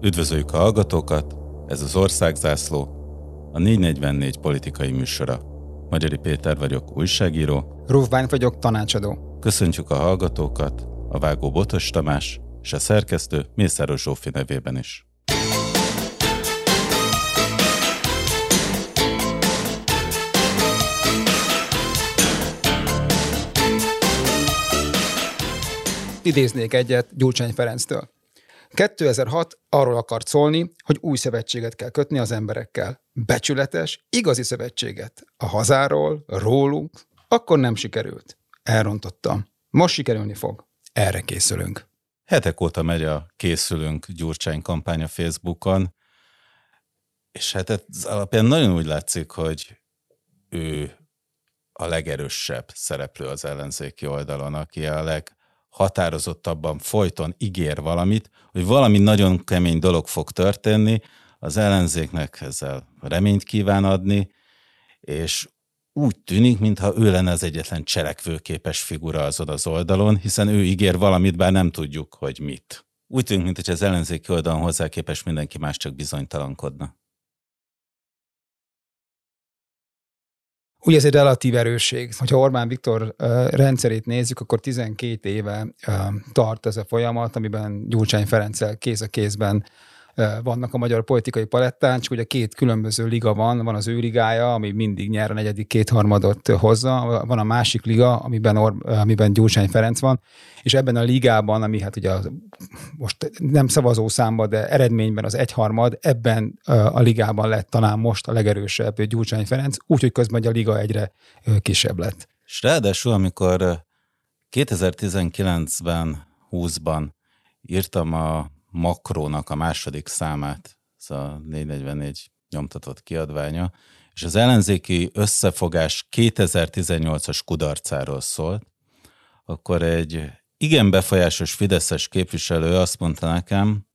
Üdvözöljük a hallgatókat, ez az Országzászló, a 444 politikai műsora. Magyari Péter vagyok, újságíró. Rúfbány vagyok, tanácsadó. Köszöntjük a hallgatókat, a vágó Botos Tamás és a szerkesztő Mészáros Zsófi nevében is. Idéznék egyet Gyurcsány Ferenctől. 2006 arról akart szólni, hogy új szövetséget kell kötni az emberekkel. Becsületes, igazi szövetséget. A hazáról, rólunk, akkor nem sikerült. Elrontottam. Most sikerülni fog. Erre készülünk. Hetek óta megy a Készülünk Gyurcsány kampánya Facebookon, és hát ez alapján nagyon úgy látszik, hogy ő a legerősebb szereplő az ellenzéki oldalon, aki a leg határozottabban folyton ígér valamit, hogy valami nagyon kemény dolog fog történni, az ellenzéknek ezzel reményt kíván adni, és úgy tűnik, mintha ő lenne az egyetlen cselekvőképes figura azon az oldalon, hiszen ő ígér valamit, bár nem tudjuk, hogy mit. Úgy tűnik, mintha az ellenzéki oldalon hozzá képes mindenki más csak bizonytalankodna. Ugye ez egy relatív erősség. Hogyha Orbán Viktor rendszerét nézzük, akkor 12 éve tart ez a folyamat, amiben Gyurcsány Ferenccel kéz a kézben vannak a magyar politikai palettán, csak ugye két különböző liga van, van az ő ligája, ami mindig nyer a negyedik kétharmadot hozza, van a másik liga, amiben, Or, amiben Gyurcsány Ferenc van, és ebben a ligában, ami hát ugye az, most nem szavazó számba, de eredményben az egyharmad, ebben a ligában lett talán most a legerősebb Gyurcsány Ferenc, úgyhogy közben a liga egyre kisebb lett. És ráadásul, amikor 2019-ben, 20-ban írtam a Makrónak a második számát, ez a 444 nyomtatott kiadványa, és az ellenzéki összefogás 2018-as kudarcáról szólt, akkor egy igen befolyásos fideszes képviselő azt mondta nekem,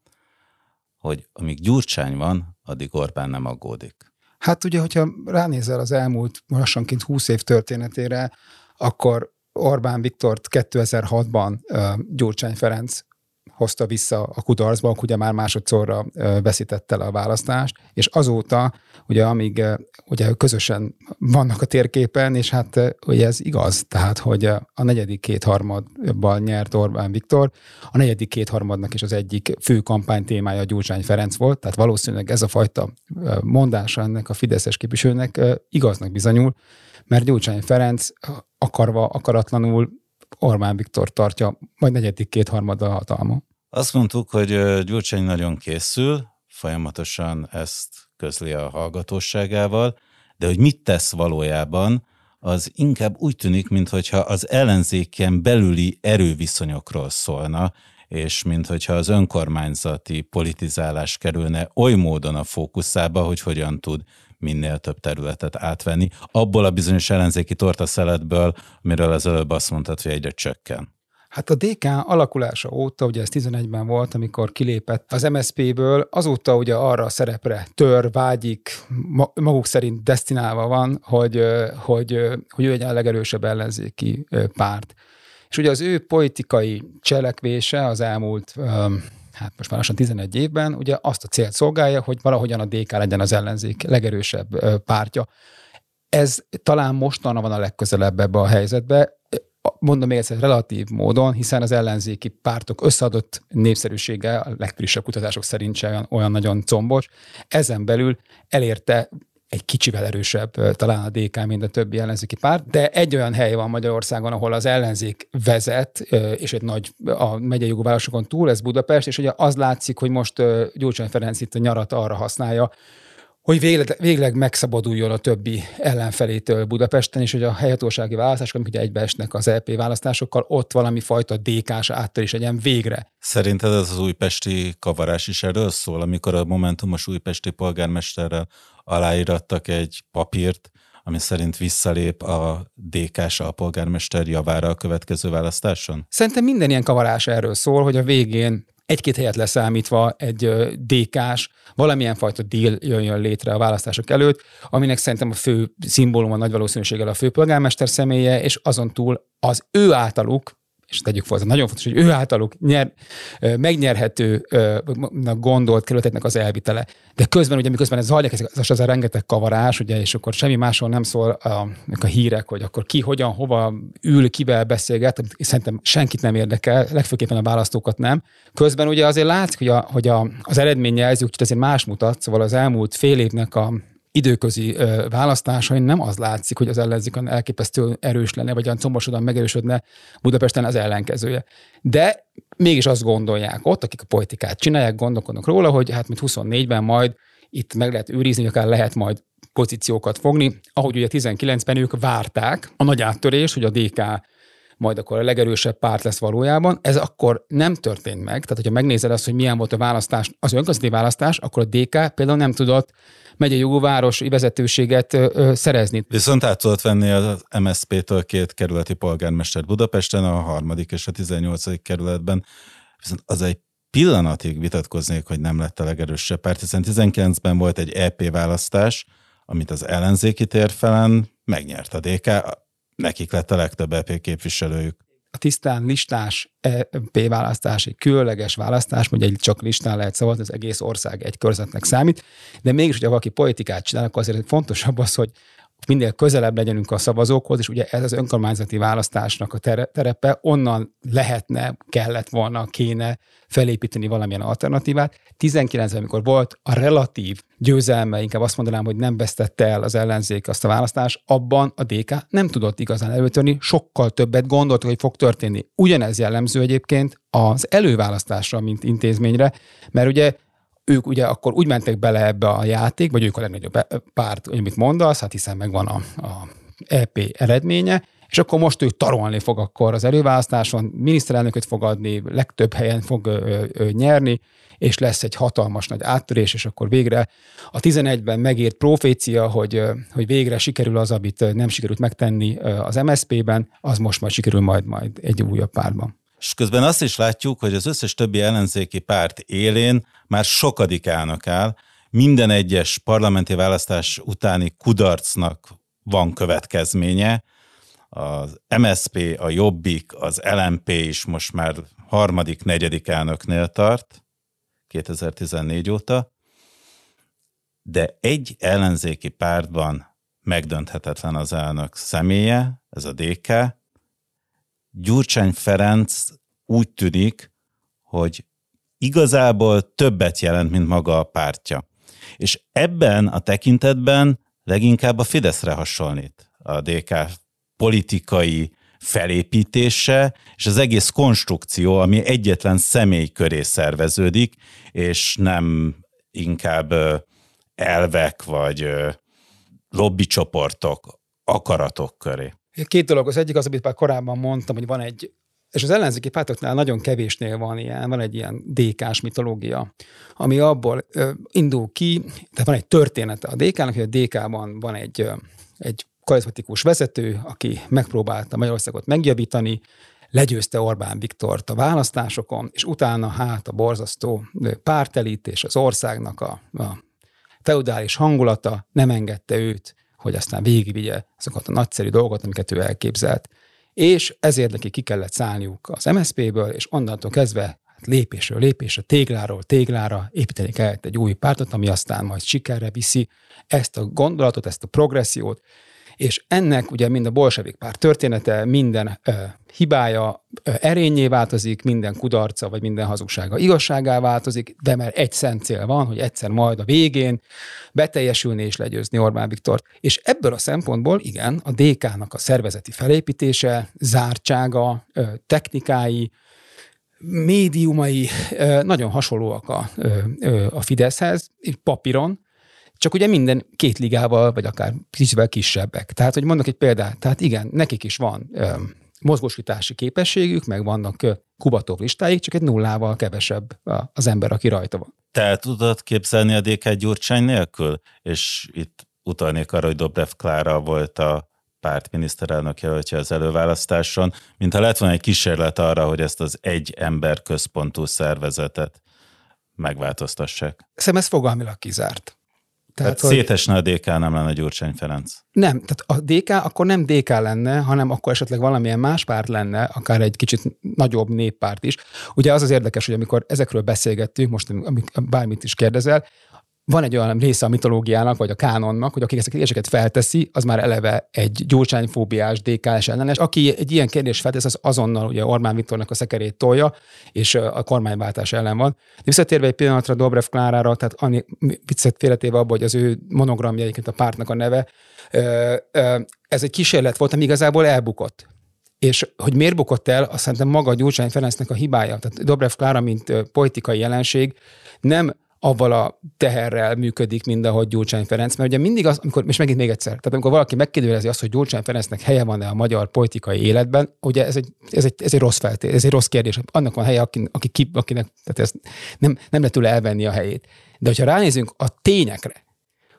hogy amíg Gyurcsány van, addig Orbán nem aggódik. Hát ugye, hogyha ránézel az elmúlt lassanként 20 év történetére, akkor Orbán Viktort 2006-ban Gyurcsány Ferenc hozta vissza a kudarcba, ugye már másodszorra veszítette el a választást, és azóta, ugye amíg ugye közösen vannak a térképen, és hát ugye ez igaz, tehát hogy a negyedik kétharmadban nyert Orbán Viktor, a negyedik kétharmadnak is az egyik fő kampány témája Gyurcsány Ferenc volt, tehát valószínűleg ez a fajta mondása ennek a Fideszes képviselőnek igaznak bizonyul, mert Gyurcsány Ferenc akarva, akaratlanul Orbán Viktor tartja majd negyedik kétharmada hatalma. Azt mondtuk, hogy Gyurcsány nagyon készül, folyamatosan ezt közli a hallgatóságával, de hogy mit tesz valójában, az inkább úgy tűnik, mintha az ellenzéken belüli erőviszonyokról szólna, és mintha az önkormányzati politizálás kerülne oly módon a fókuszába, hogy hogyan tud minél több területet átvenni, abból a bizonyos ellenzéki tortaszeletből, amiről az előbb azt mondtad, hogy egyre csökken. Hát a DK alakulása óta, ugye ez 11-ben volt, amikor kilépett az MSZP-ből, azóta ugye arra a szerepre tör, vágyik, maguk szerint destinálva van, hogy, hogy, hogy ő egy a legerősebb ellenzéki párt. És ugye az ő politikai cselekvése az elmúlt hát most már lassan 11 évben, ugye azt a célt szolgálja, hogy valahogyan a DK legyen az ellenzék legerősebb pártja. Ez talán mostanra van a legközelebb ebbe a helyzetbe, mondom még egyszer, relatív módon, hiszen az ellenzéki pártok összeadott népszerűsége a legfrissebb kutatások szerint sem olyan nagyon combos. Ezen belül elérte egy kicsivel erősebb talán a DK, mint a többi ellenzéki párt, de egy olyan hely van Magyarországon, ahol az ellenzék vezet, és egy nagy a megyei jogú városokon túl, ez Budapest, és ugye az látszik, hogy most Gyurcsány Ferenc itt a nyarat arra használja, hogy végleg, végleg megszabaduljon a többi ellenfelétől Budapesten, és hogy a helyhatósági választások, amik ugye egybeesnek az EP választásokkal, ott valami fajta DK-s áttörés legyen végre. Szerinted ez az újpesti kavarás is erről szól, amikor a Momentumos újpesti polgármesterrel aláírattak egy papírt, ami szerint visszalép a DK-s a polgármester javára a következő választáson? Szerintem minden ilyen kavarás erről szól, hogy a végén egy-két helyet leszámítva egy DK-s, valamilyen fajta deal jön létre a választások előtt, aminek szerintem a fő szimbóluma nagy valószínűséggel a főpolgármester személye, és azon túl az ő általuk és tegyük fel, az nagyon fontos, hogy ő általuk nyer, megnyerhető gondolt kerületeknek az elvitele. De közben, ugye miközben ez zajlik, ez, ez az a rengeteg kavarás, ugye, és akkor semmi másról nem szól a, a hírek, hogy akkor ki, hogyan, hova ül, kivel beszélget, szerintem senkit nem érdekel, legfőképpen a választókat nem. Közben ugye azért látszik, hogy, a, hogy a, az eredményjelzők azért más mutat, szóval az elmúlt fél évnek a időközi választásain nem az látszik, hogy az ellenzék elképesztő erős lenne, vagy olyan combosodon megerősödne Budapesten az ellenkezője. De mégis azt gondolják ott, akik a politikát csinálják, gondolkodnak róla, hogy hát mint 24-ben majd itt meg lehet őrizni, akár lehet majd pozíciókat fogni. Ahogy ugye 19-ben ők várták a nagy áttörés, hogy a DK majd akkor a legerősebb párt lesz valójában. Ez akkor nem történt meg. Tehát, hogyha megnézed azt, hogy milyen volt a választás, az önkormányzati választás, akkor a DK például nem tudott megyei jóvárosi vezetőséget ö, ö, szerezni. Viszont át tudott venni az MSZP-től két kerületi polgármester Budapesten, a harmadik és a 18. kerületben. Viszont az egy pillanatig vitatkoznék, hogy nem lett a legerősebb párt, hiszen 19-ben volt egy EP választás, amit az ellenzéki térfelen megnyert a DK, nekik lett a legtöbb EP képviselőjük. A tisztán listás EP választás, egy különleges választás, mondja, egy csak listán lehet szavazni, az egész ország egy körzetnek számít, de mégis, hogyha valaki politikát csinál, akkor azért fontosabb az, hogy minél közelebb legyenünk a szavazókhoz, és ugye ez az önkormányzati választásnak a terepe, onnan lehetne, kellett volna, kéne felépíteni valamilyen alternatívát. 19 amikor volt a relatív győzelme, inkább azt mondanám, hogy nem vesztette el az ellenzék azt a választást, abban a DK nem tudott igazán előtörni, sokkal többet gondolt, hogy fog történni. Ugyanez jellemző egyébként az előválasztásra, mint intézményre, mert ugye ők ugye akkor úgy mentek bele ebbe a játék, vagy ők a legnagyobb párt, amit mondasz, hát hiszen megvan a, a EP eredménye, és akkor most ő tarolni fog akkor az előválasztáson, miniszterelnököt fog adni, legtöbb helyen fog ö, ö, nyerni, és lesz egy hatalmas nagy áttörés, és akkor végre a 11-ben megírt profécia, hogy, hogy végre sikerül az, amit nem sikerült megtenni az MSZP-ben, az most majd sikerül majd, majd egy újabb párban. És közben azt is látjuk, hogy az összes többi ellenzéki párt élén már sokadik állnak áll, minden egyes parlamenti választás utáni kudarcnak van következménye. Az MSP, a Jobbik, az LMP is most már harmadik, negyedik elnöknél tart, 2014 óta, de egy ellenzéki pártban megdönthetetlen az elnök személye, ez a DK, Gyurcsány Ferenc úgy tűnik, hogy igazából többet jelent, mint maga a pártja. És ebben a tekintetben leginkább a Fideszre hasonlít a DK politikai felépítése, és az egész konstrukció, ami egyetlen személy köré szerveződik, és nem inkább elvek vagy lobbycsoportok, akaratok köré. Két dolog. Az egyik az, amit már korábban mondtam, hogy van egy és az ellenzéki pártoknál nagyon kevésnél van ilyen, van egy ilyen DK-s mitológia, ami abból ö, indul ki, tehát van egy története a DK-nak, hogy a DK-ban van egy, ö, egy karizmatikus vezető, aki megpróbálta Magyarországot megjavítani, legyőzte Orbán Viktort a választásokon, és utána hát a borzasztó pártelit és az országnak a, a feudális hangulata nem engedte őt, hogy aztán végigvigye azokat a nagyszerű dolgokat, amiket ő elképzelt. És ezért neki ki kellett szállniuk az MSZP-ből, és onnantól kezdve hát lépésről lépésre, tégláról téglára építeni kellett egy új pártot, ami aztán majd sikerre viszi ezt a gondolatot, ezt a progressziót, és ennek ugye mind a bolsevik párt története, minden ö, hibája ö, erényé változik, minden kudarca vagy minden hazugsága igazságá változik, de mert egy szent cél van, hogy egyszer majd a végén beteljesülni és legyőzni Orbán Viktor. És ebből a szempontból igen, a DK-nak a szervezeti felépítése, zártsága, ö, technikái, médiumai nagyon hasonlóak a, a Fideszhez, papíron, csak ugye minden két ligával, vagy akár kicsivel kisebbek. Tehát, hogy mondok egy példát, tehát igen, nekik is van ö, mozgósítási képességük, meg vannak Kubatov listáik, csak egy nullával kevesebb az ember, aki rajta van. Tehát tudod képzelni a DK Gyurcsány nélkül? És itt utalnék arra, hogy Dobrev Klára volt a párt miniszterelnök jelöltje az előválasztáson, mintha lett volna egy kísérlet arra, hogy ezt az egy ember központú szervezetet megváltoztassák. Szerintem ez fogalmilag kizárt. Tehát, tehát szétesne a DK, nem lenne Gyurcsány Ferenc. Nem, tehát a DK akkor nem DK lenne, hanem akkor esetleg valamilyen más párt lenne, akár egy kicsit nagyobb néppárt is. Ugye az az érdekes, hogy amikor ezekről beszélgettünk, most bármit is kérdezel, van egy olyan része a mitológiának, vagy a kánonnak, hogy aki ezeket kérdéseket felteszi, az már eleve egy gyurcsányfóbiás, DK-s ellenes. Aki egy ilyen kérdést feltesz, az azonnal ugye Orbán Viktornak a szekerét tolja, és a kormányváltás ellen van. De visszatérve egy pillanatra Dobrev Klárára, tehát annyi viccet félretéve abban, hogy az ő monogramja a pártnak a neve, ez egy kísérlet volt, ami igazából elbukott. És hogy miért bukott el, azt szerintem maga Gyurcsány Ferencnek a hibája. Tehát Dobrev Klára, mint politikai jelenség, nem avval a teherrel működik, mint ahogy Gyurcsány Ferenc, mert ugye mindig az, amikor, és megint még egyszer, tehát amikor valaki megkérdezi azt, hogy Gyurcsány Ferencnek helye van-e a magyar politikai életben, ugye ez egy, ez egy, ez egy rossz felté, ez egy rossz kérdés. Annak van helye, aki, aki, ki, akinek, tehát ez nem, nem lehet tőle elvenni a helyét. De hogyha ránézünk a tényekre,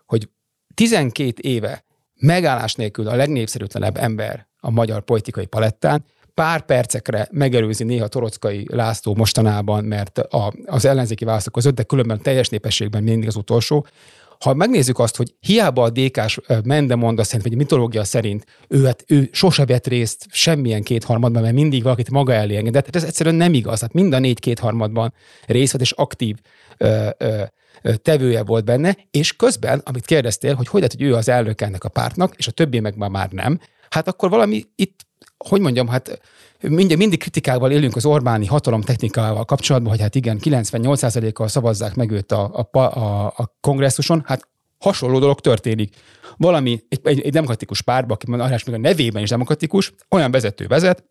hogy 12 éve megállás nélkül a legnépszerűtlenebb ember a magyar politikai palettán, pár percekre megelőzi néha Torockai László mostanában, mert a, az ellenzéki választók között, de különben teljes népességben mindig az utolsó. Ha megnézzük azt, hogy hiába a DK-s Mendemonda szerint, vagy a mitológia szerint ő, hát, ő sose vett részt semmilyen kétharmadban, mert mindig valakit maga elé engedett, ez egyszerűen nem igaz. Hát mind a négy kétharmadban részt vett, és aktív ö, ö, tevője volt benne, és közben, amit kérdeztél, hogy hogy lehet, hogy ő az elnök ennek a pártnak, és a többi meg már nem, hát akkor valami itt hogy mondjam, hát mindig, mindig kritikával élünk az Orbáni hatalom technikával kapcsolatban, hogy hát igen, 98%-kal szavazzák meg őt a, a, a, a kongresszuson, hát hasonló dolog történik. Valami, egy, egy, egy demokratikus párba, aki mondja, még a nevében is demokratikus, olyan vezető vezet,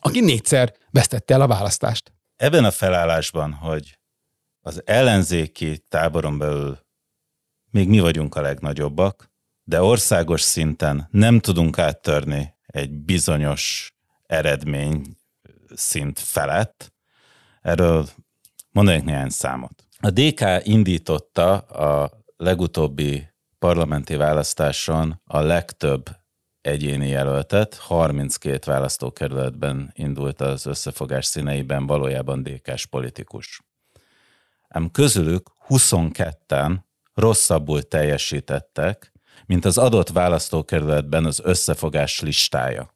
aki négyszer vesztette el a választást. Ebben a felállásban, hogy az ellenzéki táboron belül még mi vagyunk a legnagyobbak, de országos szinten nem tudunk áttörni egy bizonyos eredmény szint felett. Erről mondanék néhány számot. A DK indította a legutóbbi parlamenti választáson a legtöbb egyéni jelöltet, 32 választókerületben indult az összefogás színeiben valójában DK-s politikus. Ám közülük 22-en rosszabbul teljesítettek, mint az adott választókerületben az összefogás listája.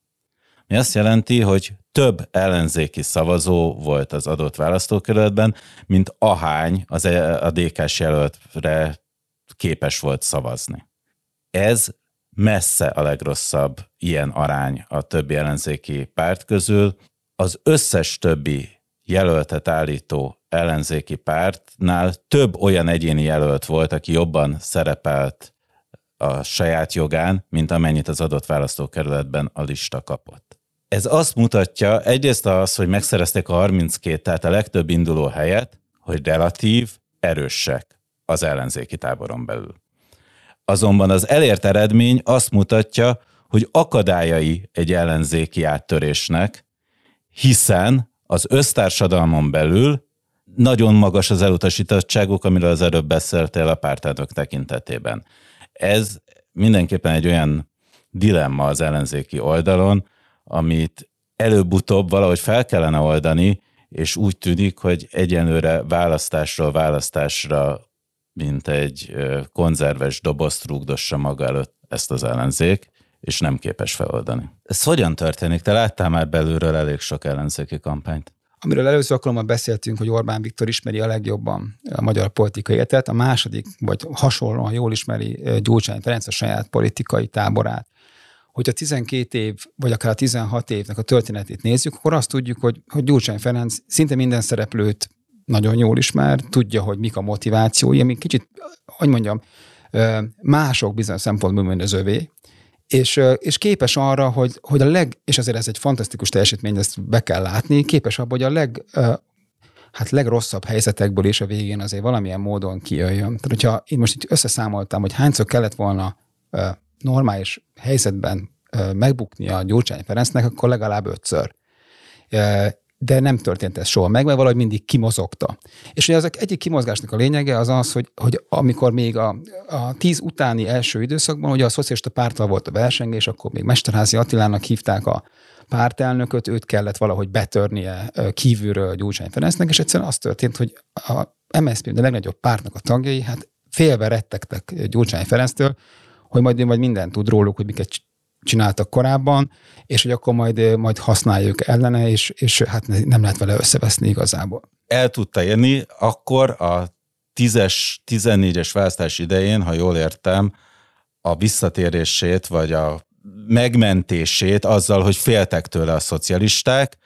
Mi azt jelenti, hogy több ellenzéki szavazó volt az adott választókerületben, mint ahány az e- a DK-s jelöltre képes volt szavazni. Ez messze a legrosszabb ilyen arány a többi ellenzéki párt közül. Az összes többi jelöltet állító ellenzéki pártnál több olyan egyéni jelölt volt, aki jobban szerepelt a saját jogán, mint amennyit az adott választókerületben a lista kapott. Ez azt mutatja, egyrészt az, hogy megszerezték a 32, tehát a legtöbb induló helyet, hogy relatív, erősek az ellenzéki táboron belül. Azonban az elért eredmény azt mutatja, hogy akadályai egy ellenzéki áttörésnek, hiszen az össztársadalmon belül nagyon magas az elutasítottságuk, amiről az előbb beszéltél a pártádok tekintetében. Ez mindenképpen egy olyan dilemma az ellenzéki oldalon, amit előbb-utóbb valahogy fel kellene oldani, és úgy tűnik, hogy egyenlőre választásról választásra, mint egy konzerves dobozt rúgdossa maga előtt ezt az ellenzék, és nem képes feloldani. Ez hogyan történik? Te láttál már belülről elég sok ellenzéki kampányt? Amiről először alkalommal beszéltünk, hogy Orbán Viktor ismeri a legjobban a magyar politikai életet, a második, vagy hasonlóan jól ismeri Gyurcsány Ferenc a saját politikai táborát. Hogyha 12 év, vagy akár 16 évnek a történetét nézzük, akkor azt tudjuk, hogy, hogy Gyurcsány Ferenc szinte minden szereplőt nagyon jól ismer, tudja, hogy mik a motivációi, ami kicsit, hogy mondjam, mások bizonyos szempontból, mint az övé, és, és képes arra, hogy, hogy a leg, és azért ez egy fantasztikus teljesítmény, ezt be kell látni, képes abban, hogy a leg, hát legrosszabb helyzetekből is a végén azért valamilyen módon kijöjjön. Tehát, hogyha én most itt összeszámoltam, hogy hányszor kellett volna normális helyzetben megbukni a Gyurcsány Ferencnek, akkor legalább ötször de nem történt ez soha meg, mert valahogy mindig kimozogta. És ugye ezek egyik kimozgásnak a lényege az az, hogy, hogy amikor még a, a tíz utáni első időszakban, ugye a szocialista párttal volt a versengés, akkor még Mesterházi Attilának hívták a pártelnököt, őt kellett valahogy betörnie kívülről Gyurcsány Ferencnek, és egyszerűen az történt, hogy a MSZP, a legnagyobb pártnak a tagjai, hát félve rettegtek Gyurcsány Ferenctől, hogy majd, majd mindent tud róluk, hogy miket csináltak korábban, és hogy akkor majd, majd használjuk ellene, és, és hát nem lehet vele összeveszni igazából. El tudta érni, akkor a 10-es, 14-es választás idején, ha jól értem, a visszatérését, vagy a megmentését azzal, hogy féltek tőle a szocialisták,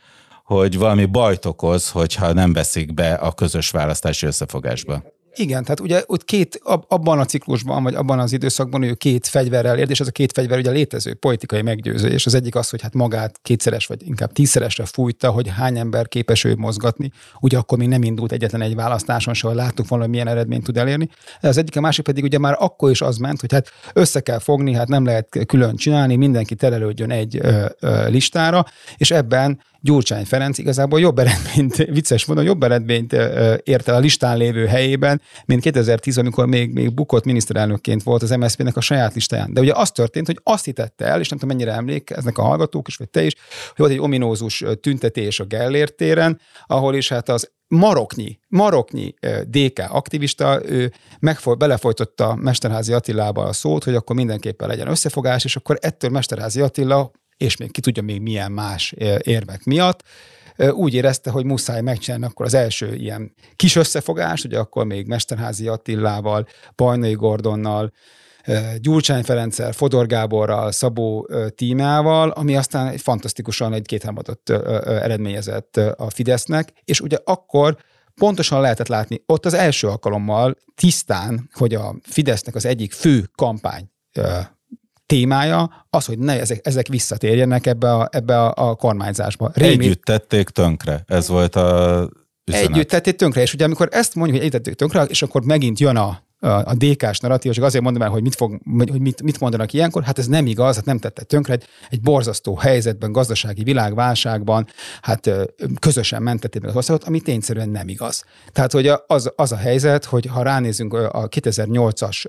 hogy valami bajt okoz, hogyha nem veszik be a közös választási összefogásba. Igen, tehát ugye ott két, abban a ciklusban, vagy abban az időszakban ő két fegyverrel ért, és ez a két fegyver ugye létező politikai meggyőzés. Az egyik az, hogy hát magát kétszeres, vagy inkább tízszeresre fújta, hogy hány ember képes ő mozgatni. Ugye akkor még nem indult egyetlen egy választáson, se, láttuk volna, hogy milyen eredményt tud elérni. Ez az egyik, a másik pedig ugye már akkor is az ment, hogy hát össze kell fogni, hát nem lehet külön csinálni, mindenki terelődjön egy ö, ö, listára, és ebben Gyurcsány Ferenc igazából jobb eredményt, vicces módon jobb eredményt ért el a listán lévő helyében, mint 2010, amikor még, még bukott miniszterelnökként volt az MSZP-nek a saját listáján. De ugye az történt, hogy azt hitette el, és nem tudom mennyire emlékeznek a hallgatók is, vagy te is, hogy volt egy ominózus tüntetés a Gellért téren, ahol is hát az maroknyi, maroknyi DK aktivista, ő megfoly, belefolytotta Mesterházi Attilába a szót, hogy akkor mindenképpen legyen összefogás, és akkor ettől Mesterházi Attila és még ki tudja még milyen más érvek miatt, úgy érezte, hogy muszáj megcsinálni akkor az első ilyen kis összefogást, ugye akkor még Mesterházi Attilával, Bajnai Gordonnal, Gyurcsány Ferenccel, Fodor Gáborral, Szabó tímával, ami aztán egy fantasztikusan egy kétharmadot eredményezett a Fidesznek, és ugye akkor pontosan lehetett látni ott az első alkalommal tisztán, hogy a Fidesznek az egyik fő kampány témája az, hogy ne ezek, ezek visszatérjenek ebbe a, ebbe a, a kormányzásba. Rémi... Együtt tették tönkre, ez volt a üzenet. Együtt tették tönkre, és ugye amikor ezt mondjuk, hogy együtt tették tönkre, és akkor megint jön a, a DK-s narratív, csak azért mondom el, hogy mit, fog, hogy mit, mit mondanak ilyenkor, hát ez nem igaz, hát nem tette tönkre, egy, egy borzasztó helyzetben, gazdasági világválságban, hát közösen mentették meg az országot, ami tényszerűen nem igaz. Tehát, hogy az, az a helyzet, hogy ha ránézünk a 2008-as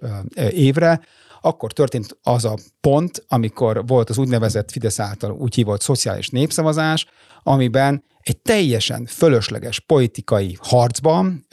évre, akkor történt az a pont, amikor volt az úgynevezett Fidesz által úgy hívott szociális népszavazás, amiben egy teljesen fölösleges politikai harcban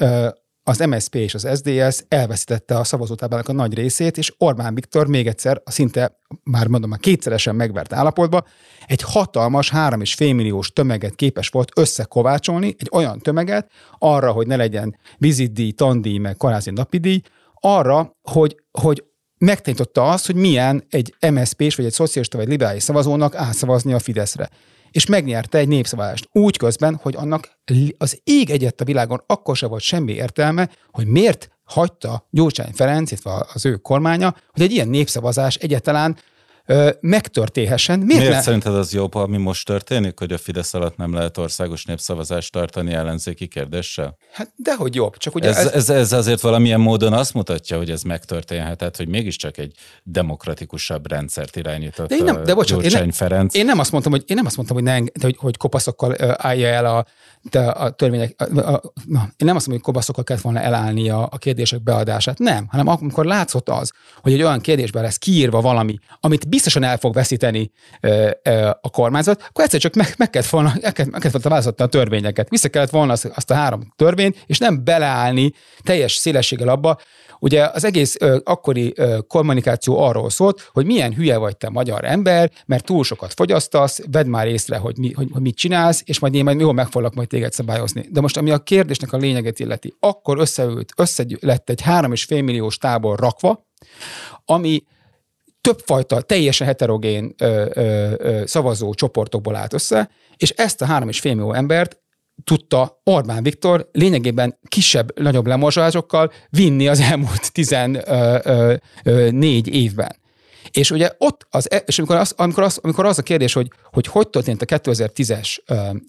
az MSP és az SDS elveszítette a szavazótáblának a nagy részét, és Orbán Viktor még egyszer, a szinte, már mondom, a kétszeresen megvert állapotba, egy hatalmas, három és fél milliós tömeget képes volt összekovácsolni, egy olyan tömeget arra, hogy ne legyen vizitdíj, tandíj, meg karázi napidíj, arra, hogy, hogy megtanította azt, hogy milyen egy MSZP-s vagy egy szocialista vagy liberális szavazónak átszavazni a Fideszre. És megnyerte egy népszavazást úgy közben, hogy annak az ég egyet a világon akkor se volt semmi értelme, hogy miért hagyta Gyurcsány Ferenc, illetve az ő kormánya, hogy egy ilyen népszavazás egyáltalán ö, megtörténhessen. Miért, Miért ne? szerinted az jobb, ami most történik, hogy a Fidesz alatt nem lehet országos népszavazást tartani ellenzéki kérdéssel? Hát dehogy jobb. Csak ugye ez, ez... Ez, ez azért valamilyen módon azt mutatja, hogy ez megtörténhetett, hogy mégiscsak egy demokratikusabb rendszert irányított de én nem, de bocsánat, én, nem, Ferenc. Én nem azt mondtam, hogy, én nem azt mondtam, hogy, ne, hogy, hogy kopaszokkal állja el a, de a törvények, a, a, na, én nem azt mondom, hogy kopaszokkal kellett volna elállni a, a kérdések beadását, nem, hanem amikor látszott az, hogy egy olyan kérdésben lesz kiírva valami, amit biztosan el fog veszíteni a kormányzat, akkor egyszer csak meg, meg kellett volna, meg kellett, volna a törvényeket. Vissza kellett volna azt, azt a három törvényt, és nem beleállni teljes szélességgel abba, Ugye az egész ö, akkori ö, kommunikáció arról szólt, hogy milyen hülye vagy te magyar ember, mert túl sokat fogyasztasz, vedd már észre, hogy, mi, hogy, hogy mit csinálsz, és majd én majd jól meg foglak majd téged szabályozni. De most ami a kérdésnek a lényeget illeti, akkor összeült, össze lett egy három és fél milliós tábor rakva, ami többfajta, teljesen heterogén ö, ö, ö, szavazó csoportokból állt össze, és ezt a három és fél millió embert tudta Orbán Viktor lényegében kisebb, nagyobb lemorzsásokkal vinni az elmúlt 14 évben. És ugye ott, az, e- és amikor az, amikor az, amikor az a kérdés, hogy, hogy hogy történt a 2010-es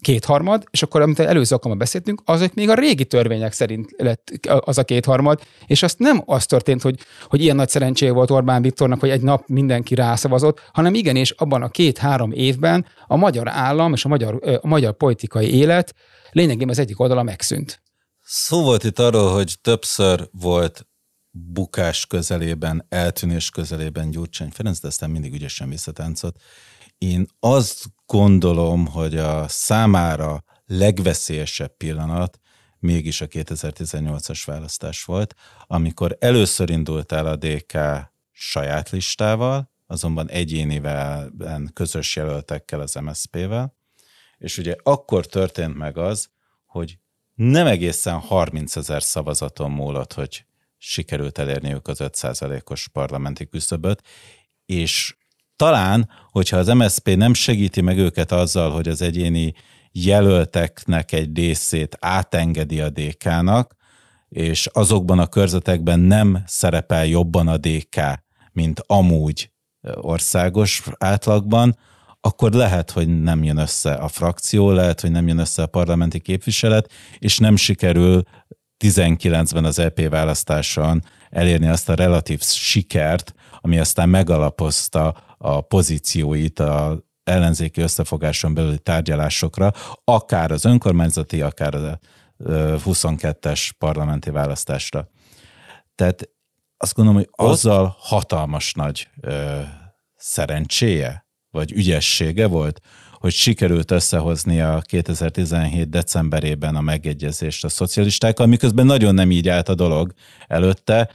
kétharmad, és akkor amit előző alkalommal beszéltünk, azok még a régi törvények szerint lett az a kétharmad, és azt nem az történt, hogy, hogy ilyen nagy szerencséje volt Orbán Viktornak, hogy egy nap mindenki rászavazott, hanem igenis abban a két-három évben a magyar állam és a magyar, a magyar politikai élet lényegében az egyik oldala megszűnt. Szó volt itt arról, hogy többször volt bukás közelében, eltűnés közelében Gyurcsány Ferenc, de aztán mindig ügyesen visszatáncolt. Én azt gondolom, hogy a számára legveszélyesebb pillanat mégis a 2018-as választás volt, amikor először indult el a DK saját listával, azonban egyénivel, közös jelöltekkel az MSZP-vel, és ugye akkor történt meg az, hogy nem egészen 30 ezer szavazaton múlott, hogy sikerült elérniük az 5%-os parlamenti küszöböt, és talán, hogyha az MSZP nem segíti meg őket azzal, hogy az egyéni jelölteknek egy részét átengedi a DK-nak, és azokban a körzetekben nem szerepel jobban a DK, mint amúgy országos átlagban, akkor lehet, hogy nem jön össze a frakció, lehet, hogy nem jön össze a parlamenti képviselet, és nem sikerül 19-ben az EP választáson elérni azt a relatív sikert, ami aztán megalapozta a pozícióit a ellenzéki összefogáson belüli tárgyalásokra, akár az önkormányzati, akár a 22-es parlamenti választásra. Tehát azt gondolom, hogy azzal hatalmas nagy ö, szerencséje, vagy ügyessége volt, hogy sikerült összehozni a 2017 decemberében a megegyezést a szocialistákkal, miközben nagyon nem így állt a dolog előtte.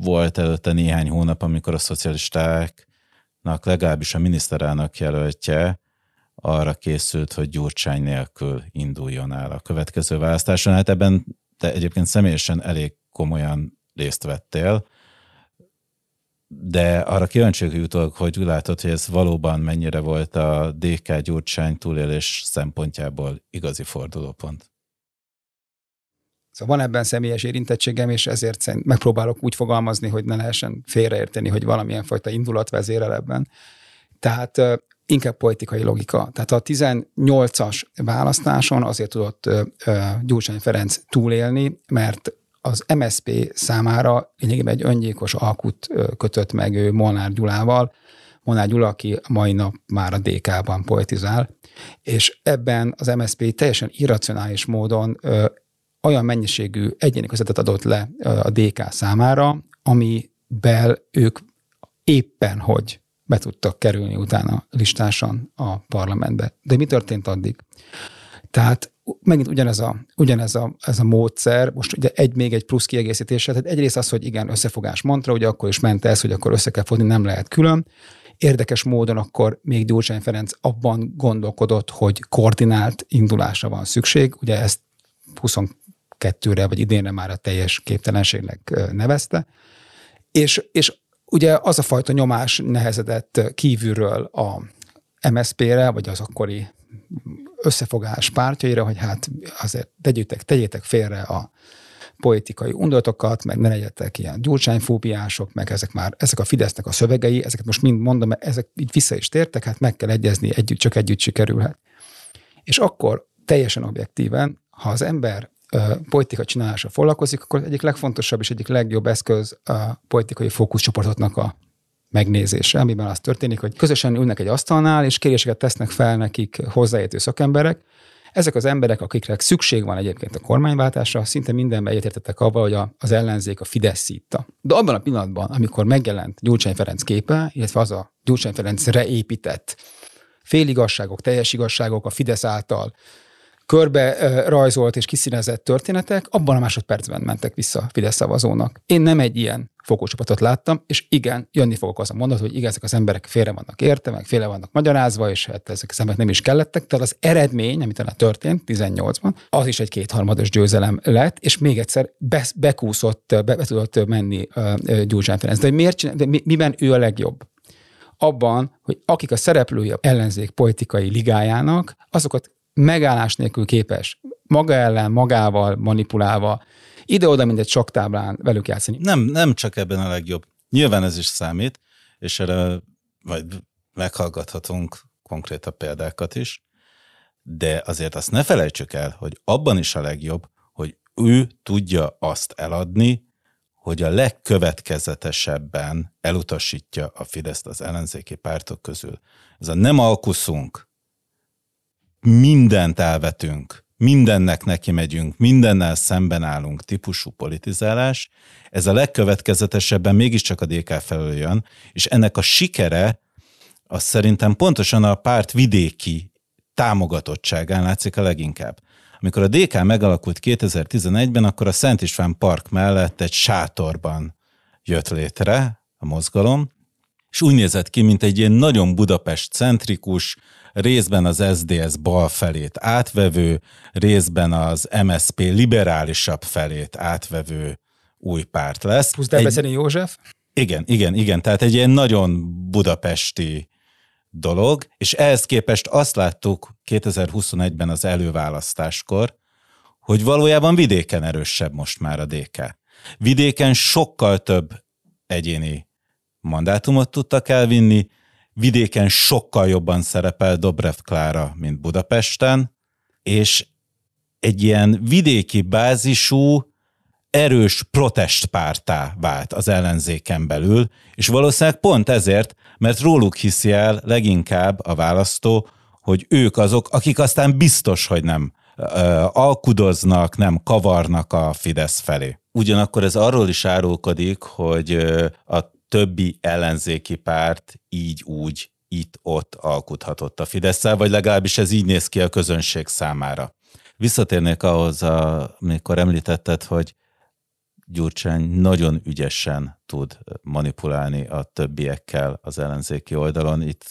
Volt előtte néhány hónap, amikor a szocialistáknak legalábbis a miniszterelnök jelöltje arra készült, hogy Gyurcsány nélkül induljon el a következő választáson. Hát ebben te egyébként személyesen elég komolyan részt vettél, de arra kíváncsi jutok, hogy látod, hogy ez valóban mennyire volt a DK Gyurcsány túlélés szempontjából igazi fordulópont. Szóval van ebben személyes érintettségem, és ezért megpróbálok úgy fogalmazni, hogy ne lehessen félreérteni, hogy valamilyen fajta indulat vezérel ebben. Tehát inkább politikai logika. Tehát a 18-as választáson azért tudott Gyurcsány Ferenc túlélni, mert az MSP számára lényegében egy öngyilkos alkut kötött meg ő Molnár Gyulával, Molnár Gyula, aki mai nap már a DK-ban politizál, és ebben az MSP teljesen irracionális módon ö, olyan mennyiségű egyéni közvetet adott le a DK számára, amiben ők éppen hogy be tudtak kerülni utána listásan a parlamentbe. De mi történt addig? Tehát megint ugyanez a, ugyanez a, ez a módszer, most ugye egy, még egy plusz kiegészítése, tehát egyrészt az, hogy igen, összefogás mantra, ugye akkor is ment ez, hogy akkor össze kell fogni, nem lehet külön. Érdekes módon akkor még Gyurcsány Ferenc abban gondolkodott, hogy koordinált indulásra van szükség, ugye ezt 22-re vagy idénre már a teljes képtelenségnek nevezte, és, és ugye az a fajta nyomás nehezedett kívülről a MSZP-re, vagy az akkori összefogás pártjaira, hogy hát azért tegyétek, tegyétek félre a politikai undoratokat, meg ne legyetek ilyen gyurcsányfóbiások, meg ezek már, ezek a Fidesznek a szövegei, ezeket most mind mondom, mert ezek így vissza is tértek, hát meg kell egyezni, együtt, csak együtt sikerülhet. És akkor teljesen objektíven, ha az ember politika csinálása foglalkozik, akkor egyik legfontosabb és egyik legjobb eszköz a politikai fókuszcsoportoknak a megnézése, amiben az történik, hogy közösen ülnek egy asztalnál, és kéréseket tesznek fel nekik hozzáértő szakemberek. Ezek az emberek, akiknek szükség van egyébként a kormányváltásra, szinte mindenben egyetértettek avval, hogy az ellenzék a Fidesz szítta. De abban a pillanatban, amikor megjelent Gyurcsány Ferenc képe, illetve az a Gyurcsány Ferenc reépített féligasságok, teljes igazságok a Fidesz által körbe rajzolt és kiszínezett történetek, abban a másodpercben mentek vissza Fidesz szavazónak. Én nem egy ilyen fokócsapatot láttam, és igen, jönni fogok az a mondat, hogy igen, ezek az emberek félre vannak érte, meg félre vannak magyarázva, és hát ezek az emberek nem is kellettek, tehát az eredmény, amit talán történt 18-ban, az is egy kétharmados győzelem lett, és még egyszer be, bekúszott, be, be tudott menni uh, Gyurcsány Ferenc. De miért csinál, de mi, miben ő a legjobb? abban, hogy akik a szereplői a ellenzék politikai ligájának, azokat megállás nélkül képes maga ellen, magával manipulálva, ide-oda, mint egy csoktáblán velük játszani. Nem, nem csak ebben a legjobb. Nyilván ez is számít, és erre vagy meghallgathatunk konkrétabb példákat is, de azért azt ne felejtsük el, hogy abban is a legjobb, hogy ő tudja azt eladni, hogy a legkövetkezetesebben elutasítja a Fideszt az ellenzéki pártok közül. Ez a nem alkuszunk, mindent elvetünk, mindennek neki megyünk, mindennel szemben állunk típusú politizálás, ez a legkövetkezetesebben mégiscsak a DK felől jön, és ennek a sikere az szerintem pontosan a párt vidéki támogatottságán látszik a leginkább. Amikor a DK megalakult 2011-ben, akkor a Szent István Park mellett egy sátorban jött létre a mozgalom, és úgy nézett ki, mint egy ilyen nagyon Budapest-centrikus, részben az SDS bal felét átvevő, részben az MSP liberálisabb felét átvevő új párt lesz. Plusz Debreceni egy... József? Igen, igen, igen. Tehát egy ilyen nagyon budapesti dolog, és ehhez képest azt láttuk 2021-ben az előválasztáskor, hogy valójában vidéken erősebb most már a DK. Vidéken sokkal több egyéni mandátumot tudtak elvinni, vidéken sokkal jobban szerepel Dobrev Klára, mint Budapesten, és egy ilyen vidéki bázisú, erős protestpártá vált az ellenzéken belül, és valószínűleg pont ezért, mert róluk hiszi el leginkább a választó, hogy ők azok, akik aztán biztos, hogy nem ö, alkudoznak, nem kavarnak a Fidesz felé. Ugyanakkor ez arról is árulkodik, hogy a többi ellenzéki párt így úgy itt-ott alkuthatott a fidesz vagy legalábbis ez így néz ki a közönség számára. Visszatérnék ahhoz, amikor említetted, hogy Gyurcsány nagyon ügyesen tud manipulálni a többiekkel az ellenzéki oldalon. Itt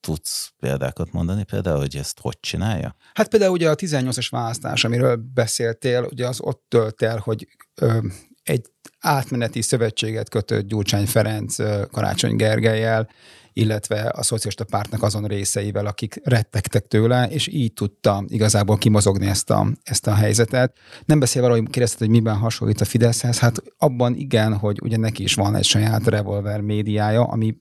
tudsz példákat mondani például, hogy ezt hogy csinálja? Hát például ugye a 18-as választás, amiről beszéltél, ugye az ott tölt el, hogy ö, egy átmeneti szövetséget kötött Gyurcsány Ferenc Karácsony Gergelyel, illetve a szocialista pártnak azon részeivel, akik rettegtek tőle, és így tudta igazából kimozogni ezt a, ezt a helyzetet. Nem beszélve arról, hogy kérdezted, hogy miben hasonlít a Fideszhez, hát abban igen, hogy ugye neki is van egy saját revolver médiája, ami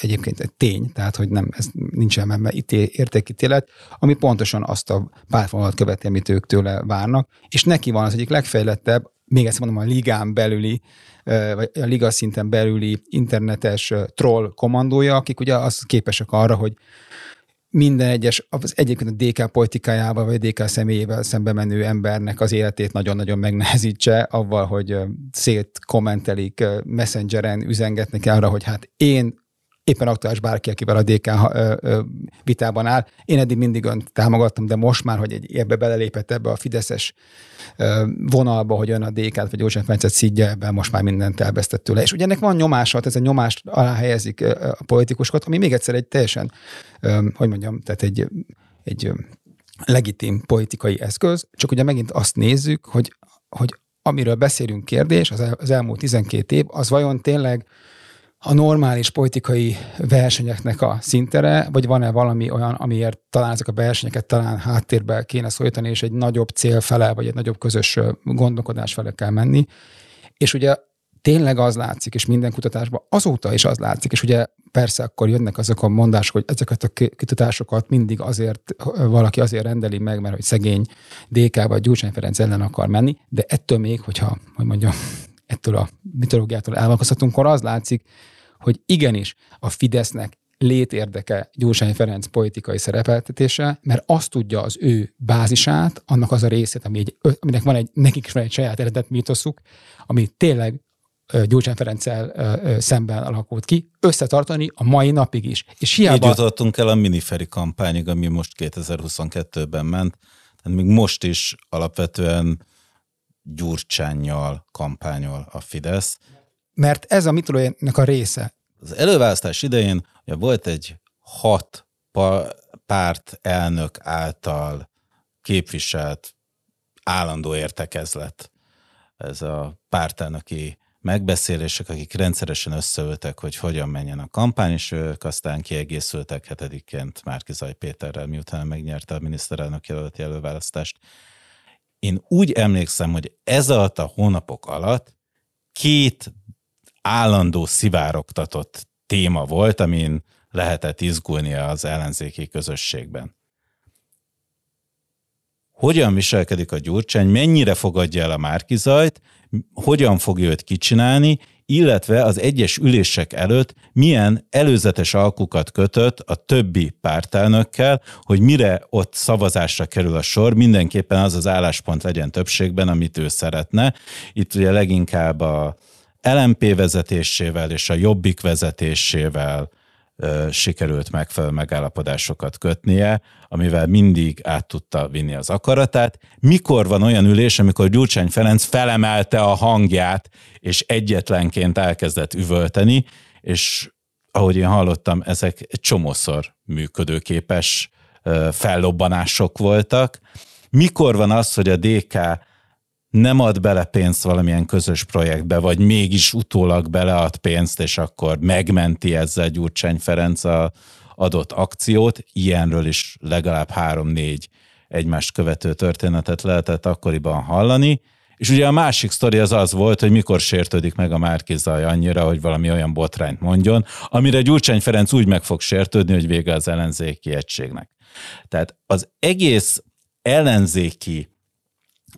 egyébként egy tény, tehát hogy nem, ez nincsen menne értékítélet, ami pontosan azt a párfonalat követi, amit ők tőle várnak, és neki van az egyik legfejlettebb, még ezt mondom, a ligán belüli, vagy a liga szinten belüli internetes troll kommandója, akik ugye az képesek arra, hogy minden egyes, az egyébként a DK politikájával, vagy a DK személyével szembe menő embernek az életét nagyon-nagyon megnehezítse, avval, hogy szét kommentelik, messengeren üzengetnek arra, hogy hát én éppen aktuális bárki, akivel a DK vitában áll. Én eddig mindig önt támogattam, de most már, hogy egy, ebbe belelépett ebbe a Fideszes vonalba, hogy ön a DK-t vagy József Ferencet szidja ebben, most már mindent elvesztett tőle. És ugye ennek van nyomása, ez a nyomást alá helyezik a politikusokat, ami még egyszer egy teljesen, hogy mondjam, tehát egy, egy legitim politikai eszköz, csak ugye megint azt nézzük, hogy, hogy amiről beszélünk kérdés, az, el, az elmúlt 12 év, az vajon tényleg a normális politikai versenyeknek a szintere, vagy van-e valami olyan, amiért talán ezek a versenyeket talán háttérbe kéne szólítani, és egy nagyobb cél fele, vagy egy nagyobb közös gondolkodás fele kell menni. És ugye tényleg az látszik, és minden kutatásban azóta is az látszik, és ugye persze akkor jönnek azok a mondások, hogy ezeket a kutatásokat mindig azért, valaki azért rendeli meg, mert hogy szegény DK vagy Gyurcsány Ferenc ellen akar menni, de ettől még, hogyha, hogy mondjam, ettől a mitológiától elvakasztatunk, akkor az látszik, hogy igenis a Fidesznek létérdeke Gyurcsány Ferenc politikai szerepeltetése, mert azt tudja az ő bázisát, annak az a részét, ami egy, aminek van egy, nekik is van egy saját eredet mítoszuk, ami tényleg Gyurcsány Ferenccel szemben alakult ki, összetartani a mai napig is. És hiába... Így jutottunk el a miniferi kampányig, ami most 2022-ben ment, tehát még most is alapvetően Gyurcsányjal kampányol a Fidesz. Mert ez a mitológiának a része. Az előválasztás idején ugye volt egy hat párt elnök által képviselt állandó értekezlet. Ez a pártelnöki megbeszélések, akik rendszeresen összeültek, hogy hogyan menjen a kampány, és ők aztán kiegészültek hetediként Márkizaj Péterrel, miután megnyerte a miniszterelnök jelölti előválasztást. Én úgy emlékszem, hogy ez alatt a hónapok alatt két állandó szivárogtatott téma volt, amin lehetett izgulni az ellenzéki közösségben. Hogyan viselkedik a Gyurcsány, mennyire fogadja el a Márkizajt, hogyan fogja őt kicsinálni, illetve az egyes ülések előtt milyen előzetes alkukat kötött a többi pártelnökkel, hogy mire ott szavazásra kerül a sor, mindenképpen az az álláspont legyen többségben, amit ő szeretne. Itt ugye leginkább a LMP vezetésével és a Jobbik vezetésével sikerült megfelelő megállapodásokat kötnie, amivel mindig át tudta vinni az akaratát. Mikor van olyan ülés, amikor Gyurcsány Ferenc felemelte a hangját, és egyetlenként elkezdett üvölteni, és ahogy én hallottam, ezek egy csomószor működőképes fellobbanások voltak. Mikor van az, hogy a DK nem ad bele pénzt valamilyen közös projektbe, vagy mégis utólag belead pénzt, és akkor megmenti ezzel Gyurcsány Ferenc a adott akciót. Ilyenről is legalább három-négy egymást követő történetet lehetett akkoriban hallani. És ugye a másik sztori az az volt, hogy mikor sértődik meg a Márkizaj annyira, hogy valami olyan botrányt mondjon, amire Gyurcsány Ferenc úgy meg fog sértődni, hogy vége az ellenzéki egységnek. Tehát az egész ellenzéki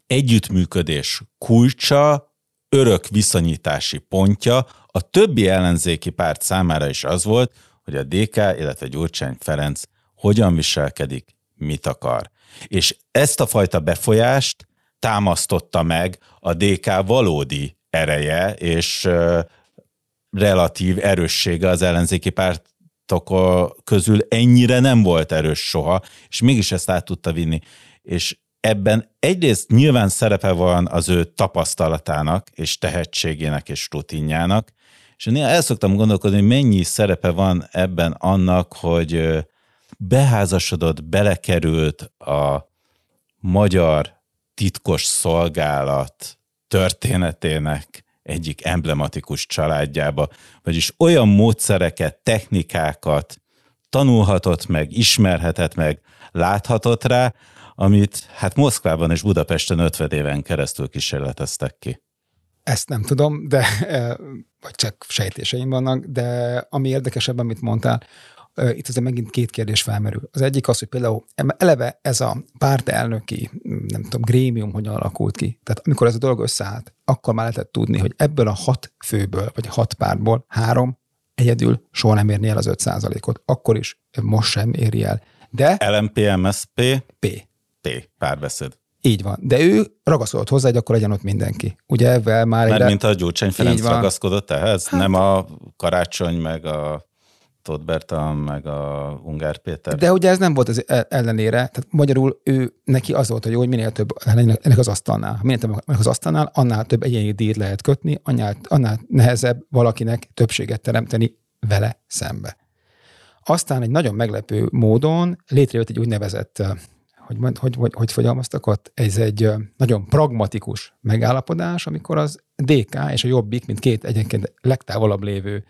együttműködés kulcsa, örök viszonyítási pontja a többi ellenzéki párt számára is az volt, hogy a DK, illetve Gyurcsány Ferenc hogyan viselkedik, mit akar. És ezt a fajta befolyást támasztotta meg a DK valódi ereje és relatív erőssége az ellenzéki pártok közül ennyire nem volt erős soha, és mégis ezt át tudta vinni. És ebben egyrészt nyilván szerepe van az ő tapasztalatának, és tehetségének, és rutinjának, és néha el szoktam gondolkodni, hogy mennyi szerepe van ebben annak, hogy beházasodott, belekerült a magyar titkos szolgálat történetének egyik emblematikus családjába, vagyis olyan módszereket, technikákat tanulhatott meg, ismerhetett meg, láthatott rá, amit hát Moszkvában és Budapesten 50 éven keresztül kísérleteztek ki. Ezt nem tudom, de vagy csak sejtéseim vannak, de ami érdekesebb, amit mondtál, itt azért megint két kérdés felmerül. Az egyik az, hogy például eleve ez a pártelnöki, nem tudom, grémium hogyan alakult ki. Tehát amikor ez a dolog összeállt, akkor már lehetett tudni, hogy ebből a hat főből, vagy hat pártból három egyedül soha nem érni el az 5 ot Akkor is, most sem éri el. De... LMP, MSP? P. P. Párbeszéd. Így van. De ő ragaszkodott hozzá, hogy akkor legyen ott mindenki. Ugye ebben már... Mert mint a Gyurcsány Ferenc ragaszkodott ehhez? Hát, nem a karácsony, meg a Tóth Bertalan, meg a Ungár Péter. De ugye ez nem volt az ellenére, tehát magyarul ő neki az volt, hogy jó, hogy minél több ennek az asztalnál. Minél több ennek az asztalnál, annál több egyéni díjat lehet kötni, annál, annál nehezebb valakinek többséget teremteni vele szembe. Aztán egy nagyon meglepő módon létrejött egy úgynevezett hogy, hogy, hogy, hogy fogalmaztak ott, ez egy nagyon pragmatikus megállapodás, amikor az DK és a Jobbik, mint két egyenként legtávolabb lévő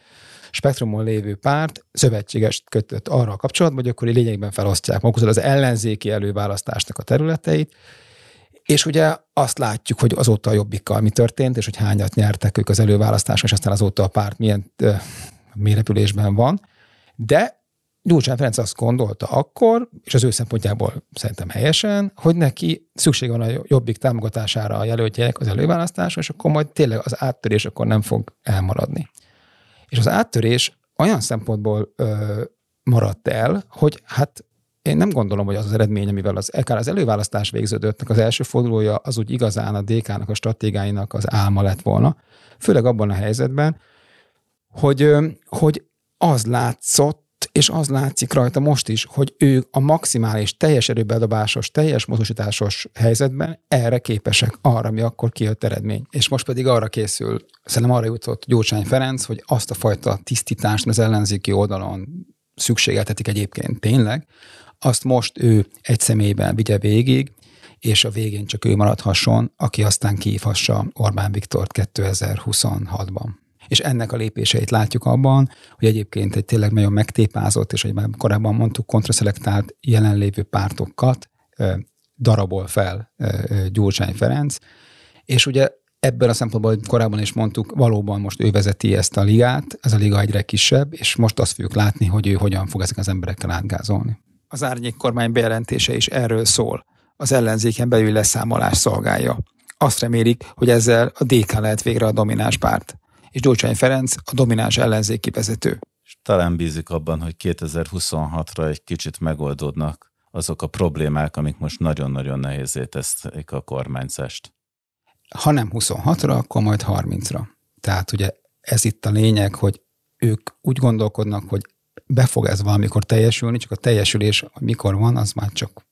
spektrumon lévő párt szövetséges kötött arra a kapcsolatban, hogy akkor lényegben felosztják magukat az ellenzéki előválasztásnak a területeit, és ugye azt látjuk, hogy azóta a jobbikkal mi történt, és hogy hányat nyertek ők az előválasztáson, és aztán azóta a párt milyen mérepülésben van. De Gyurcsány Ferenc azt gondolta akkor, és az ő szempontjából szerintem helyesen, hogy neki szükség van a jobbik támogatására a jelöltjének az előválasztáson, és akkor majd tényleg az áttörés akkor nem fog elmaradni. És az áttörés olyan szempontból ö, maradt el, hogy hát én nem gondolom, hogy az az eredmény, amivel az, akár az előválasztás végződöttnek az első fordulója, az úgy igazán a DK-nak, a stratégáinak az álma lett volna. Főleg abban a helyzetben, hogy, hogy az látszott, és az látszik rajta most is, hogy ő a maximális teljes erőbedobásos, teljes mozgósításos helyzetben erre képesek, arra, ami akkor kijött eredmény. És most pedig arra készül, szerintem arra jutott Gyurcsány Ferenc, hogy azt a fajta tisztítást az ellenzéki oldalon szükségeltetik egyébként tényleg, azt most ő egy személyben vigye végig, és a végén csak ő maradhasson, aki aztán kihívhassa Orbán Viktort 2026-ban és ennek a lépéseit látjuk abban, hogy egyébként egy tényleg nagyon megtépázott, és hogy már korábban mondtuk, kontraszelektált jelenlévő pártokat darabol fel Gyurcsány Ferenc, és ugye ebből a szempontból, hogy korábban is mondtuk, valóban most ő vezeti ezt a ligát, ez a liga egyre kisebb, és most azt fogjuk látni, hogy ő hogyan fog ezek az emberekkel átgázolni. Az árnyék kormány bejelentése is erről szól. Az ellenzéken belül leszámolás szolgálja. Azt remélik, hogy ezzel a DK lehet végre a domináns párt és Gyurcsány Ferenc a domináns ellenzéki vezető. És talán bízik abban, hogy 2026-ra egy kicsit megoldódnak azok a problémák, amik most nagyon-nagyon nehézé teszik a kormányzást. Ha nem 26-ra, akkor majd 30-ra. Tehát ugye ez itt a lényeg, hogy ők úgy gondolkodnak, hogy be fog ez valamikor teljesülni, csak a teljesülés, mikor van, az már csak,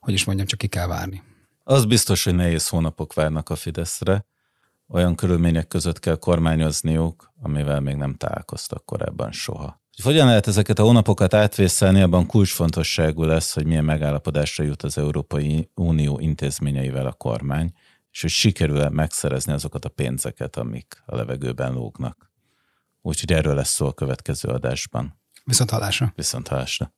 hogy is mondjam, csak ki kell várni. Az biztos, hogy nehéz hónapok várnak a Fideszre. Olyan körülmények között kell kormányozniuk, amivel még nem találkoztak korábban soha. Hogy hogyan lehet ezeket a hónapokat átvészelni, abban kulcsfontosságú lesz, hogy milyen megállapodásra jut az Európai Unió intézményeivel a kormány, és hogy sikerül-e megszerezni azokat a pénzeket, amik a levegőben lógnak. Úgyhogy erről lesz szó a következő adásban. Viszont hallásra. Viszont hallásra.